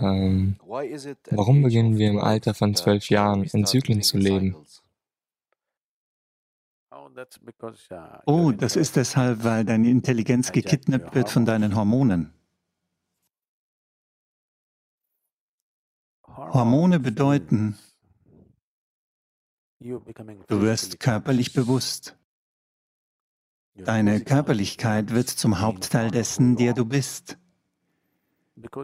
ähm, warum beginnen wir im Alter von zwölf Jahren in Zyklen zu leben? Oh, das ist deshalb, weil deine Intelligenz gekidnappt wird von deinen Hormonen. Hormone bedeuten, du wirst körperlich bewusst. Deine Körperlichkeit wird zum Hauptteil dessen, der du bist.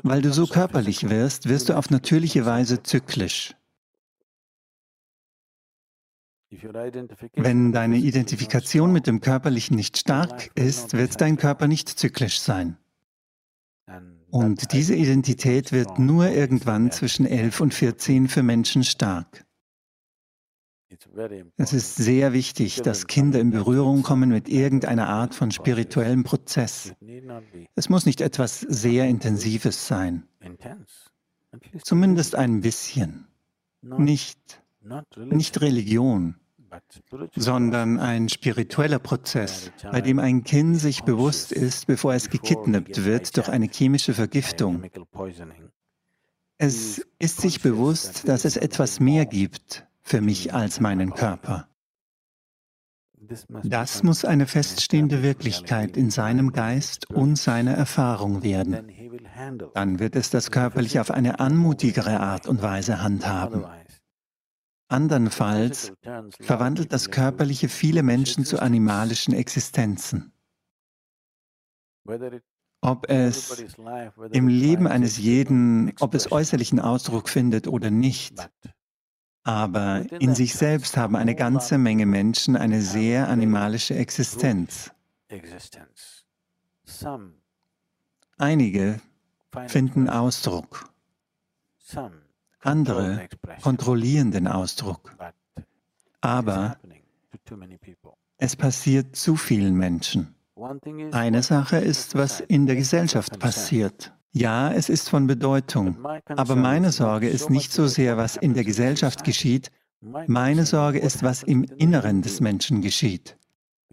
Weil du so körperlich wirst, wirst du auf natürliche Weise zyklisch. Wenn deine Identifikation mit dem Körperlichen nicht stark ist, wird dein Körper nicht zyklisch sein. Und diese Identität wird nur irgendwann zwischen 11 und 14 für Menschen stark. Es ist sehr wichtig, dass Kinder in Berührung kommen mit irgendeiner Art von spirituellem Prozess. Es muss nicht etwas sehr Intensives sein. Zumindest ein bisschen. Nicht, nicht Religion, sondern ein spiritueller Prozess, bei dem ein Kind sich bewusst ist, bevor es gekidnappt wird durch eine chemische Vergiftung. Es ist sich bewusst, dass es etwas mehr gibt für mich als meinen Körper. Das muss eine feststehende Wirklichkeit in seinem Geist und seiner Erfahrung werden. Dann wird es das Körperliche auf eine anmutigere Art und Weise handhaben. Andernfalls verwandelt das Körperliche viele Menschen zu animalischen Existenzen. Ob es im Leben eines jeden, ob es äußerlichen Ausdruck findet oder nicht, aber in sich selbst haben eine ganze Menge Menschen eine sehr animalische Existenz. Einige finden Ausdruck. Andere kontrollieren den Ausdruck. Aber es passiert zu vielen Menschen. Eine Sache ist, was in der Gesellschaft passiert. Ja, es ist von Bedeutung. Aber meine Sorge ist nicht so sehr, was in der Gesellschaft geschieht. Meine Sorge ist, was im Inneren des Menschen geschieht.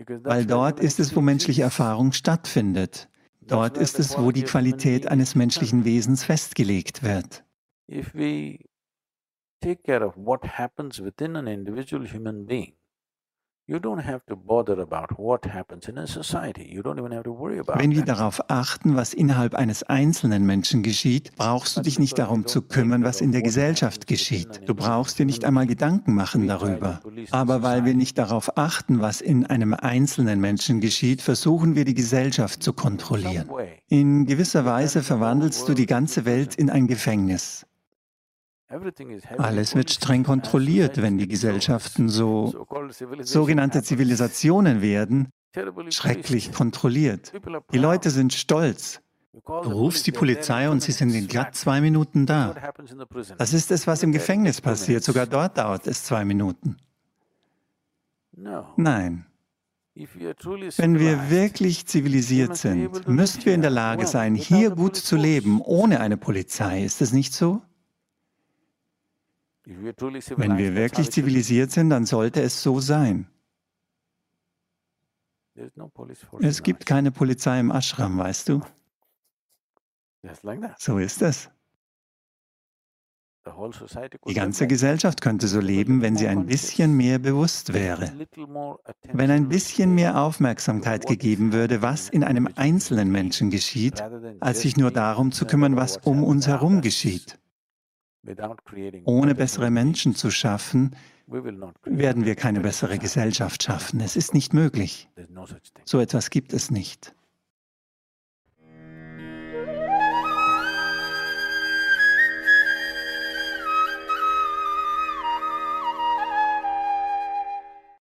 Weil dort ist es, wo menschliche Erfahrung stattfindet. Dort ist es, wo die Qualität eines menschlichen Wesens festgelegt wird. If we take care of what happens within an individual human being, wenn wir darauf achten, was innerhalb eines einzelnen Menschen geschieht, brauchst du dich nicht darum zu kümmern, was in der Gesellschaft geschieht. Du brauchst dir nicht einmal Gedanken machen darüber. Aber weil wir nicht darauf achten, was in einem einzelnen Menschen geschieht, versuchen wir die Gesellschaft zu kontrollieren. In gewisser Weise verwandelst du die ganze Welt in ein Gefängnis. Alles wird streng kontrollirt, wenn die Gesellschaften so sogenannte Zivilisationen werden, schrecklich kontrolliert. Die Leute sind stolz. Du rufst die Polizei und sie sind in glatt zwei Minuten da. Das ist es, was im Gefängnis passiert. Sogar dort dauert es zwei Minuten. Nein. Wenn wir wirklich zivilisiert sind, müssen wir in der Lage sein, hier gut zu leben, ohne eine Polizei. Ist es nicht so? Wenn wir wirklich zivilisiert sind, dann sollte es so sein. Es gibt keine Polizei im Ashram, weißt du? So ist es. Die ganze Gesellschaft könnte so leben, wenn sie ein bisschen mehr bewusst wäre. Wenn ein bisschen mehr Aufmerksamkeit gegeben würde, was in einem einzelnen Menschen geschieht, als sich nur darum zu kümmern, was um uns herum geschieht. Ohne bessere Menschen zu schaffen, werden wir keine bessere Gesellschaft schaffen. Es ist nicht möglich. So etwas gibt es nicht.